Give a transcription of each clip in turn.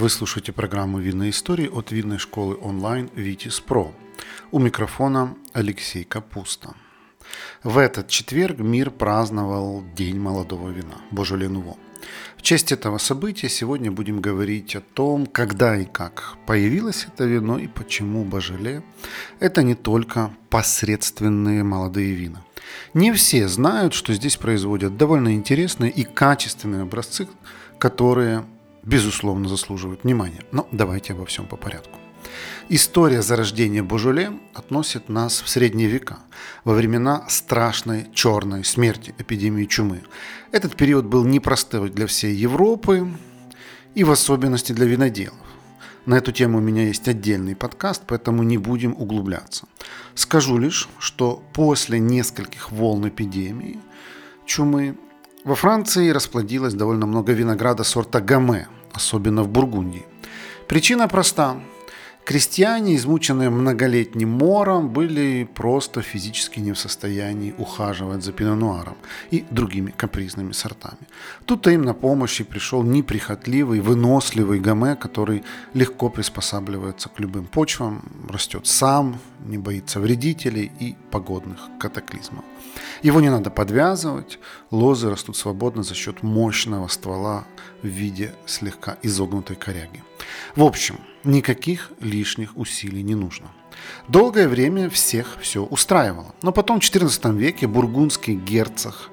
Вы слушаете программу «Винные истории» от винной школы онлайн «Витис Про». У микрофона Алексей Капуста. В этот четверг мир праздновал День молодого вина – Божоле Нуво. В честь этого события сегодня будем говорить о том, когда и как появилось это вино и почему Божоле – это не только посредственные молодые вина. Не все знают, что здесь производят довольно интересные и качественные образцы, которые, безусловно, заслуживают внимания. Но давайте обо всем по порядку. История зарождения Божоле относит нас в средние века, во времена страшной черной смерти, эпидемии чумы. Этот период был непростой для всей Европы и в особенности для виноделов. На эту тему у меня есть отдельный подкаст, поэтому не будем углубляться. Скажу лишь, что после нескольких волн эпидемии чумы во Франции расплодилось довольно много винограда сорта Гаме, особенно в Бургундии. Причина проста. Крестьяне, измученные многолетним мором, были просто физически не в состоянии ухаживать за пинонуаром и другими капризными сортами. Тут-то им на помощь и пришел неприхотливый, выносливый гаме, который легко приспосабливается к любым почвам, растет сам, не боится вредителей и погодных катаклизмов. Его не надо подвязывать, лозы растут свободно за счет мощного ствола в виде слегка изогнутой коряги. В общем, никаких лишних усилий не нужно. Долгое время всех все устраивало. Но потом в XIV веке бургундский герцог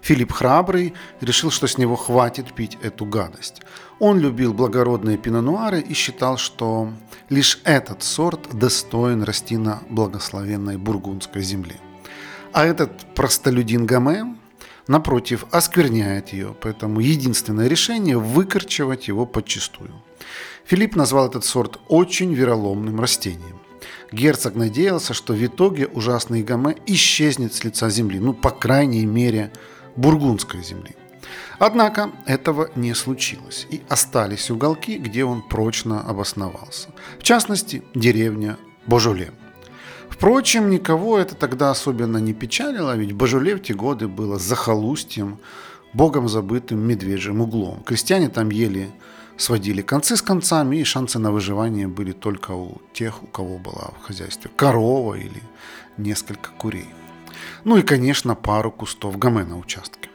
Филипп Храбрый решил, что с него хватит пить эту гадость. Он любил благородные пинонуары и считал, что лишь этот сорт достоин расти на благословенной бургундской земле. А этот простолюдин Гаме, напротив, оскверняет ее, поэтому единственное решение – выкорчевать его подчистую. Филипп назвал этот сорт очень вероломным растением. Герцог надеялся, что в итоге ужасный Гаме исчезнет с лица земли, ну, по крайней мере, бургундской земли. Однако этого не случилось, и остались уголки, где он прочно обосновался. В частности, деревня Божоле. Впрочем, никого это тогда особенно не печалило, ведь Божоле в те годы было захолустьем, богом забытым медвежьим углом. Крестьяне там ели сводили концы с концами, и шансы на выживание были только у тех, у кого была в хозяйстве корова или несколько курей. Ну и, конечно, пару кустов гаме на участке.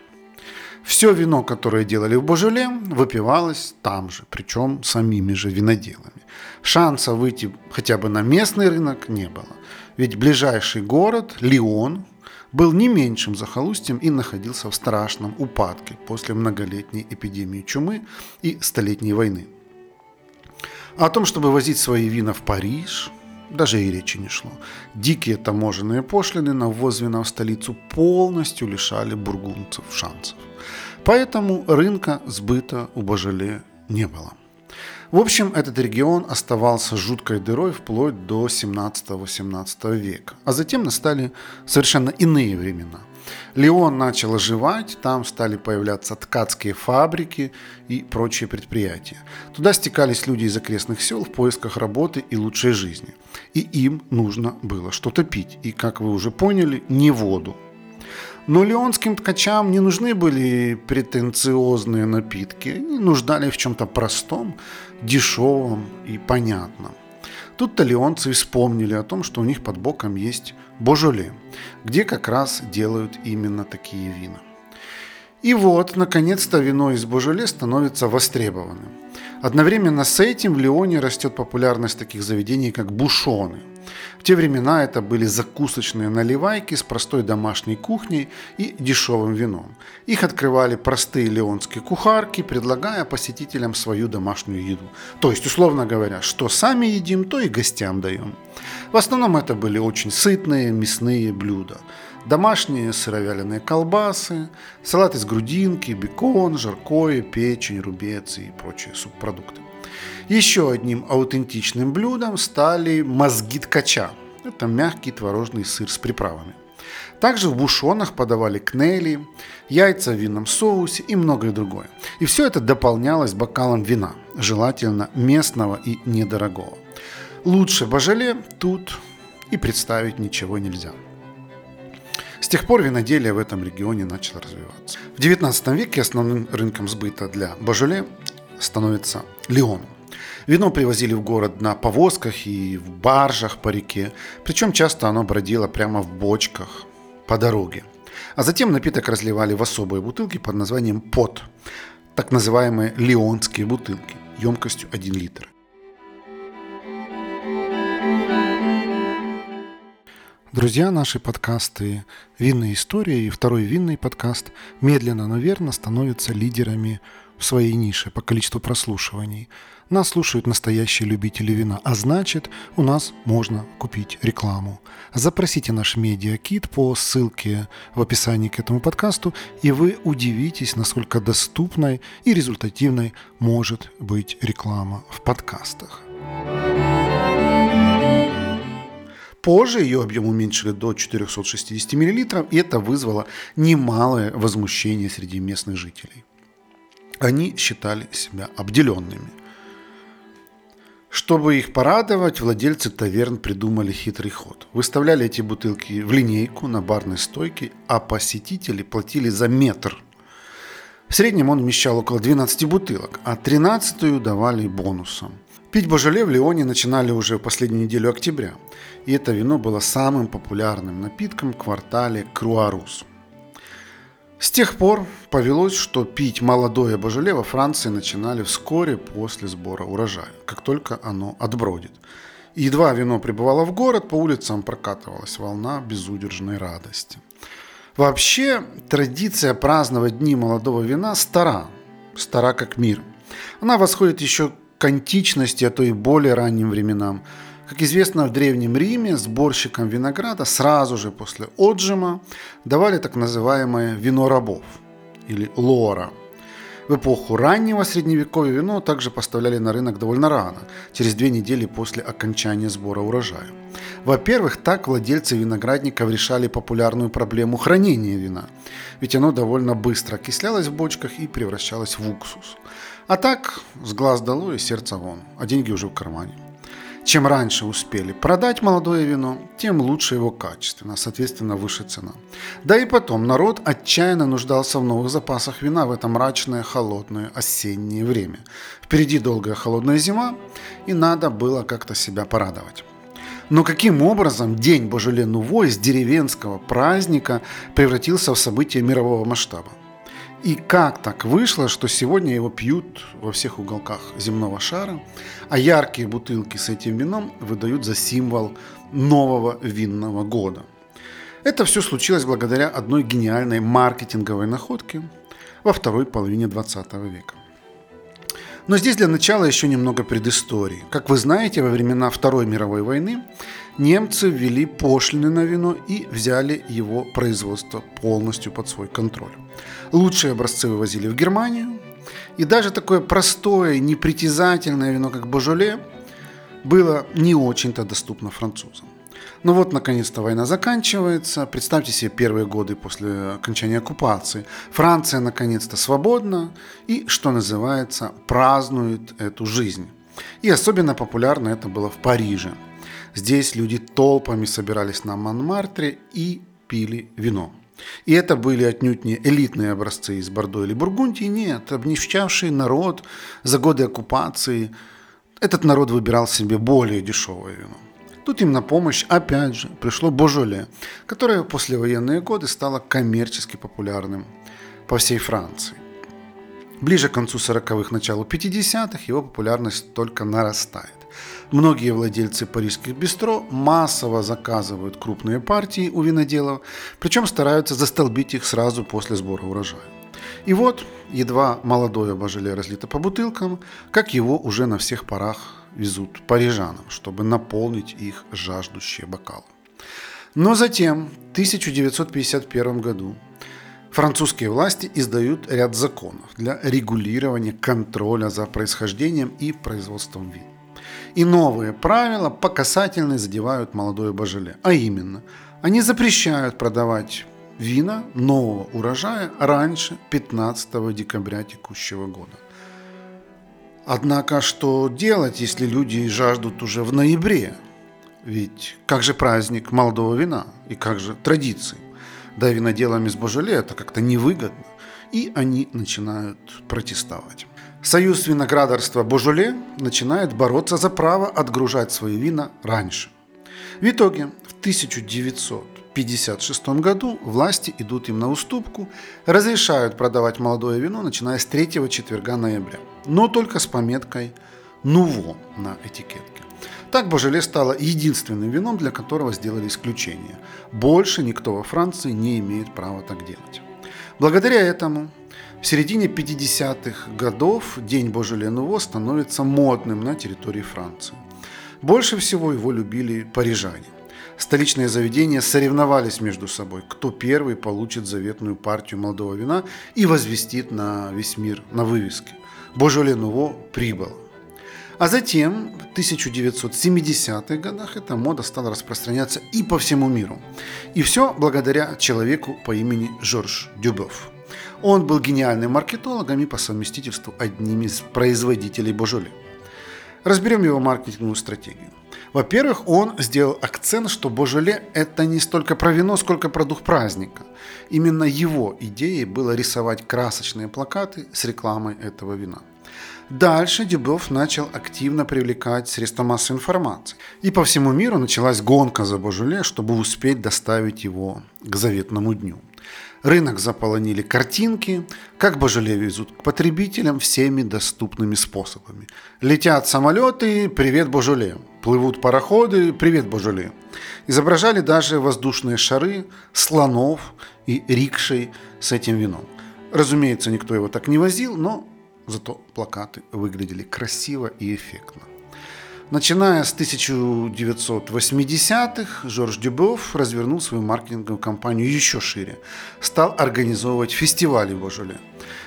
Все вино, которое делали в Божеле, выпивалось там же, причем самими же виноделами. Шанса выйти хотя бы на местный рынок не было. Ведь ближайший город, Лион, был не меньшим захолустьем и находился в страшном упадке после многолетней эпидемии чумы и столетней войны. О том, чтобы возить свои вина в Париж, даже и речи не шло. Дикие таможенные пошлины на ввоз вина в столицу полностью лишали бургундцев шансов. Поэтому рынка сбыта у Божеле не было. В общем, этот регион оставался жуткой дырой вплоть до 17-18 века. А затем настали совершенно иные времена. Леон начал оживать, там стали появляться ткацкие фабрики и прочие предприятия. Туда стекались люди из окрестных сел в поисках работы и лучшей жизни. И им нужно было что-то пить. И, как вы уже поняли, не воду, но леонским ткачам не нужны были претенциозные напитки, они нуждали в чем-то простом, дешевом и понятном. Тут-то леонцы вспомнили о том, что у них под боком есть Божоле, где как раз делают именно такие вина. И вот, наконец-то, вино из Божоле становится востребованным. Одновременно с этим в Лионе растет популярность таких заведений, как бушоны – в те времена это были закусочные наливайки с простой домашней кухней и дешевым вином. Их открывали простые леонские кухарки, предлагая посетителям свою домашнюю еду. То есть, условно говоря, что сами едим, то и гостям даем. В основном это были очень сытные мясные блюда. Домашние сыровяленые колбасы, салат из грудинки, бекон, жаркое, печень, рубец и прочие субпродукты. Еще одним аутентичным блюдом стали мозги ткача. Это мягкий творожный сыр с приправами. Также в бушонах подавали кнели, яйца в винном соусе и многое другое. И все это дополнялось бокалом вина, желательно местного и недорогого. Лучше божале тут и представить ничего нельзя. С тех пор виноделие в этом регионе начало развиваться. В XIX веке основным рынком сбыта для божале становится Леон. Вино привозили в город на повозках и в баржах по реке, причем часто оно бродило прямо в бочках по дороге. А затем напиток разливали в особые бутылки под названием «пот», так называемые леонские бутылки, емкостью 1 литр. Друзья, наши подкасты «Винная история» и второй винный подкаст медленно, но верно становятся лидерами своей нише по количеству прослушиваний. Нас слушают настоящие любители вина, а значит, у нас можно купить рекламу. Запросите наш медиакит по ссылке в описании к этому подкасту, и вы удивитесь, насколько доступной и результативной может быть реклама в подкастах. Позже ее объем уменьшили до 460 мл, и это вызвало немалое возмущение среди местных жителей. Они считали себя обделенными. Чтобы их порадовать, владельцы таверн придумали хитрый ход. Выставляли эти бутылки в линейку на барной стойке, а посетители платили за метр. В среднем он вмещал около 12 бутылок, а 13-ю давали бонусом. Пить Божоле в Лионе начинали уже в последнюю неделю октября, и это вино было самым популярным напитком в квартале Круарус. С тех пор повелось, что пить молодое Божоле во Франции начинали вскоре после сбора урожая, как только оно отбродит. Едва вино прибывало в город, по улицам прокатывалась волна безудержной радости. Вообще, традиция праздновать Дни молодого вина стара, стара как мир. Она восходит еще к античности, а то и более ранним временам. Как известно, в Древнем Риме сборщикам винограда сразу же после отжима давали так называемое вино рабов или лора. В эпоху раннего средневековья вино также поставляли на рынок довольно рано, через две недели после окончания сбора урожая. Во-первых, так владельцы виноградников решали популярную проблему хранения вина, ведь оно довольно быстро окислялось в бочках и превращалось в уксус. А так, с глаз долой и сердца вон, а деньги уже в кармане. Чем раньше успели продать молодое вино, тем лучше его качественно, соответственно выше цена. Да и потом народ отчаянно нуждался в новых запасах вина в это мрачное, холодное осеннее время. Впереди долгая холодная зима, и надо было как-то себя порадовать. Но каким образом День Божеле Нувой с деревенского праздника превратился в событие мирового масштаба? И как так вышло, что сегодня его пьют во всех уголках земного шара, а яркие бутылки с этим вином выдают за символ нового винного года? Это все случилось благодаря одной гениальной маркетинговой находке во второй половине 20 века. Но здесь для начала еще немного предыстории. Как вы знаете, во времена Второй мировой войны немцы ввели пошлины на вино и взяли его производство полностью под свой контроль. Лучшие образцы вывозили в Германию, и даже такое простое, непритязательное вино, как Божоле, было не очень-то доступно французам. Но вот, наконец-то, война заканчивается. Представьте себе первые годы после окончания оккупации. Франция, наконец-то, свободна и, что называется, празднует эту жизнь. И особенно популярно это было в Париже. Здесь люди толпами собирались на Монмартре и пили вино. И это были отнюдь не элитные образцы из Бордо или Бургундии, нет, обнищавший народ за годы оккупации. Этот народ выбирал себе более дешевое вино. Тут им на помощь, опять же, пришло Божоле, которое в послевоенные годы стало коммерчески популярным по всей Франции. Ближе к концу 40-х, началу 50-х его популярность только нарастает. Многие владельцы парижских бистро массово заказывают крупные партии у виноделов, причем стараются застолбить их сразу после сбора урожая. И вот, едва молодое божеле разлито по бутылкам, как его уже на всех парах везут парижанам, чтобы наполнить их жаждущие бокалы. Но затем, в 1951 году, французские власти издают ряд законов для регулирования контроля за происхождением и производством вин. И новые правила по касательной задевают молодое божеле. А именно, они запрещают продавать вина нового урожая раньше 15 декабря текущего года. Однако что делать, если люди жаждут уже в ноябре? Ведь как же праздник молодого вина и как же традиции? Да виноделам из Божеле это как-то невыгодно, и они начинают протестовать. Союз виноградарства Божоле начинает бороться за право отгружать свои вина раньше. В итоге в 1956 году власти идут им на уступку, разрешают продавать молодое вино, начиная с третьего четверга ноября, но только с пометкой «Нуво» на этикетке. Так Божеле стало единственным вином, для которого сделали исключение. Больше никто во Франции не имеет права так делать. Благодаря этому в середине 50-х годов День Божеле Нуво становится модным на территории Франции. Больше всего его любили парижане. Столичные заведения соревновались между собой, кто первый получит заветную партию молодого вина и возвестит на весь мир на вывеске. Божоле Нуво прибыло. А затем, в 1970-х годах, эта мода стала распространяться и по всему миру. И все благодаря человеку по имени Жорж Дюбов. Он был гениальным маркетологом и по совместительству одним из производителей Божоли. Разберем его маркетинговую стратегию. Во-первых, он сделал акцент, что Божоле – это не столько про вино, сколько про дух праздника. Именно его идеей было рисовать красочные плакаты с рекламой этого вина. Дальше Дюбов начал активно привлекать средства массовой информации. И по всему миру началась гонка за Божуле, чтобы успеть доставить его к заветному дню. Рынок заполонили картинки, как Божеле везут к потребителям всеми доступными способами. Летят самолеты, привет Божеле. Плывут пароходы, привет Божеле. Изображали даже воздушные шары, слонов и рикшей с этим вином. Разумеется, никто его так не возил, но Зато плакаты выглядели красиво и эффектно. Начиная с 1980-х, Жорж Дюбов развернул свою маркетинговую кампанию еще шире. Стал организовывать фестивали в Божоле.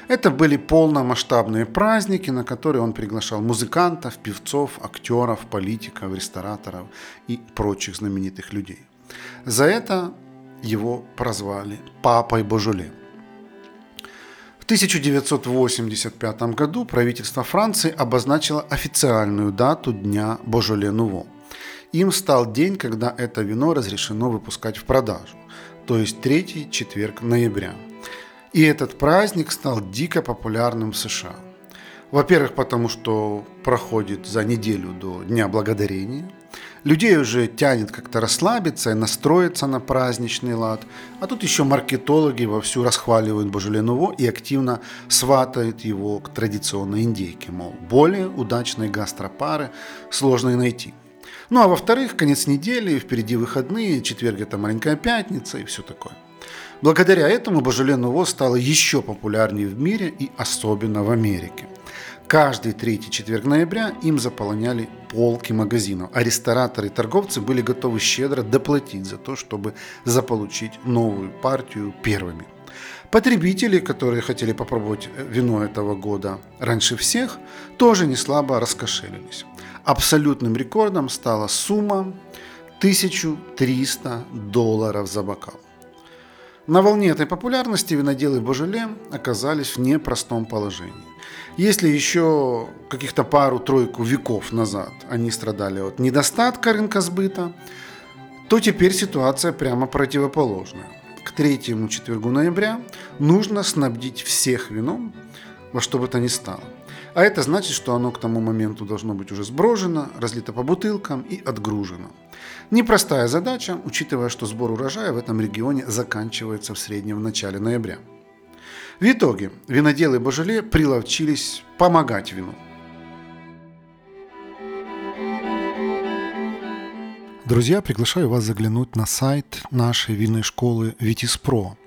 Это были полномасштабные праздники, на которые он приглашал музыкантов, певцов, актеров, политиков, рестораторов и прочих знаменитых людей. За это его прозвали «Папой Божоле». 1985 году правительство Франции обозначило официальную дату Дня Божоле-Нуво. Им стал день, когда это вино разрешено выпускать в продажу, то есть третий четверг ноября. И этот праздник стал дико популярным в США. Во-первых, потому что проходит за неделю до Дня Благодарения – Людей уже тянет как-то расслабиться и настроиться на праздничный лад. А тут еще маркетологи вовсю расхваливают Божеле Нуво и активно сватают его к традиционной индейке. Мол, более удачной гастропары сложно и найти. Ну а во-вторых, конец недели, впереди выходные, четверг это маленькая пятница и все такое. Благодаря этому Божеле Нуво стало еще популярнее в мире и особенно в Америке. Каждый третий четверг ноября им заполоняли полки магазинов, а рестораторы и торговцы были готовы щедро доплатить за то, чтобы заполучить новую партию первыми. Потребители, которые хотели попробовать вино этого года раньше всех, тоже не слабо раскошелились. Абсолютным рекордом стала сумма 1300 долларов за бокал. На волне этой популярности виноделы Божеле оказались в непростом положении. Если еще каких-то пару-тройку веков назад они страдали от недостатка рынка сбыта, то теперь ситуация прямо противоположная. К третьему четвергу ноября нужно снабдить всех вином во что бы то ни стало. А это значит, что оно к тому моменту должно быть уже сброжено, разлито по бутылкам и отгружено. Непростая задача, учитывая, что сбор урожая в этом регионе заканчивается в среднем в начале ноября. В итоге виноделы Божеле приловчились помогать вину. Друзья, приглашаю вас заглянуть на сайт нашей винной школы Витиспро.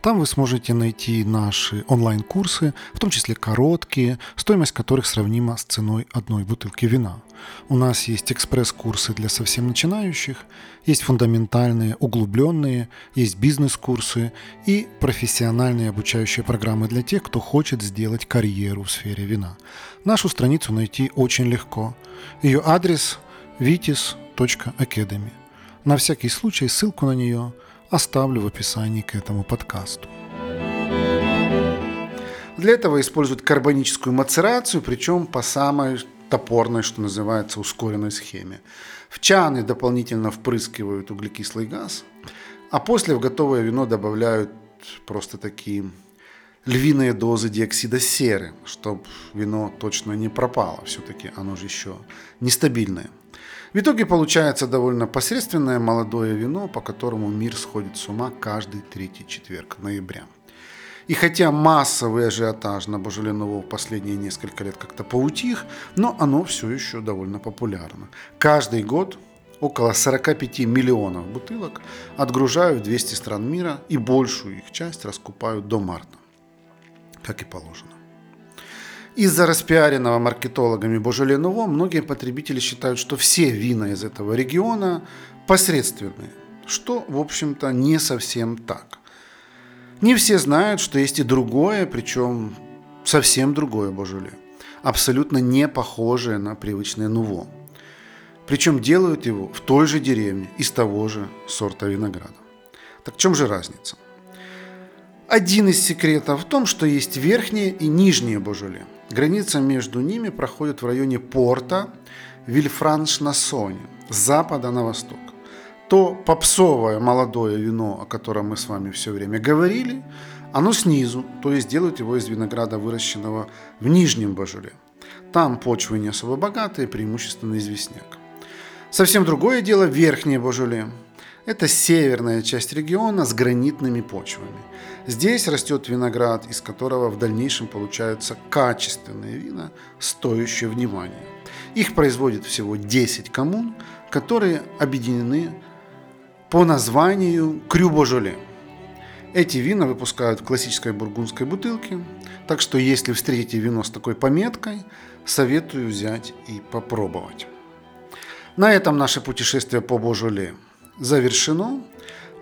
Там вы сможете найти наши онлайн-курсы, в том числе короткие, стоимость которых сравнима с ценой одной бутылки вина. У нас есть экспресс-курсы для совсем начинающих, есть фундаментальные, углубленные, есть бизнес-курсы и профессиональные обучающие программы для тех, кто хочет сделать карьеру в сфере вина. Нашу страницу найти очень легко. Ее адрес vitis.academy. На всякий случай ссылку на нее – оставлю в описании к этому подкасту. Для этого используют карбоническую мацерацию, причем по самой топорной, что называется, ускоренной схеме. В чаны дополнительно впрыскивают углекислый газ, а после в готовое вино добавляют просто такие львиные дозы диоксида серы, чтобы вино точно не пропало. Все-таки оно же еще нестабильное. В итоге получается довольно посредственное молодое вино, по которому мир сходит с ума каждый третий четверг ноября. И хотя массовый ажиотаж на Божоле в последние несколько лет как-то поутих, но оно все еще довольно популярно. Каждый год около 45 миллионов бутылок отгружают в 200 стран мира и большую их часть раскупают до марта, как и положено. Из-за распиаренного маркетологами Божоле Нуво многие потребители считают, что все вина из этого региона посредственные, что, в общем-то, не совсем так. Не все знают, что есть и другое, причем совсем другое Божоле, абсолютно не похожее на привычное Нуво. Причем делают его в той же деревне, из того же сорта винограда. Так в чем же разница? Один из секретов в том, что есть верхнее и нижнее Божоле – Граница между ними проходит в районе порта Вильфранш-на-Соне, с запада на восток. То попсовое молодое вино, о котором мы с вами все время говорили, оно снизу, то есть делают его из винограда, выращенного в Нижнем Бажуле. Там почвы не особо богатые, преимущественно известняк. Совсем другое дело верхнее Божоле. Это северная часть региона с гранитными почвами. Здесь растет виноград, из которого в дальнейшем получаются качественные вина, стоящие внимания. Их производит всего 10 коммун, которые объединены по названию Крю-Божоле. Эти вина выпускают в классической бургундской бутылке, так что если встретите вино с такой пометкой, советую взять и попробовать. На этом наше путешествие по Божоле завершено.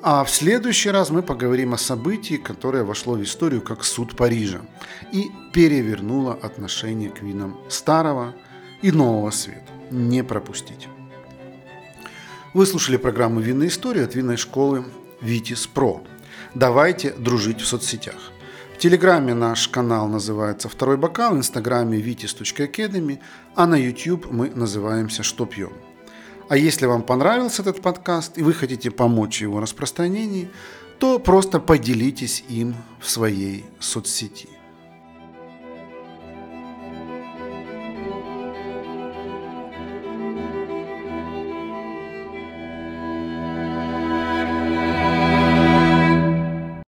А в следующий раз мы поговорим о событии, которое вошло в историю как суд Парижа и перевернуло отношение к винам старого и нового света. Не пропустите. Вы слушали программу «Винная история» от винной школы «Витис Про». Давайте дружить в соцсетях. В Телеграме наш канал называется «Второй бокал», в Инстаграме vitis.academy, а на YouTube мы называемся «Что пьем?». А если вам понравился этот подкаст и вы хотите помочь его распространении, то просто поделитесь им в своей соцсети.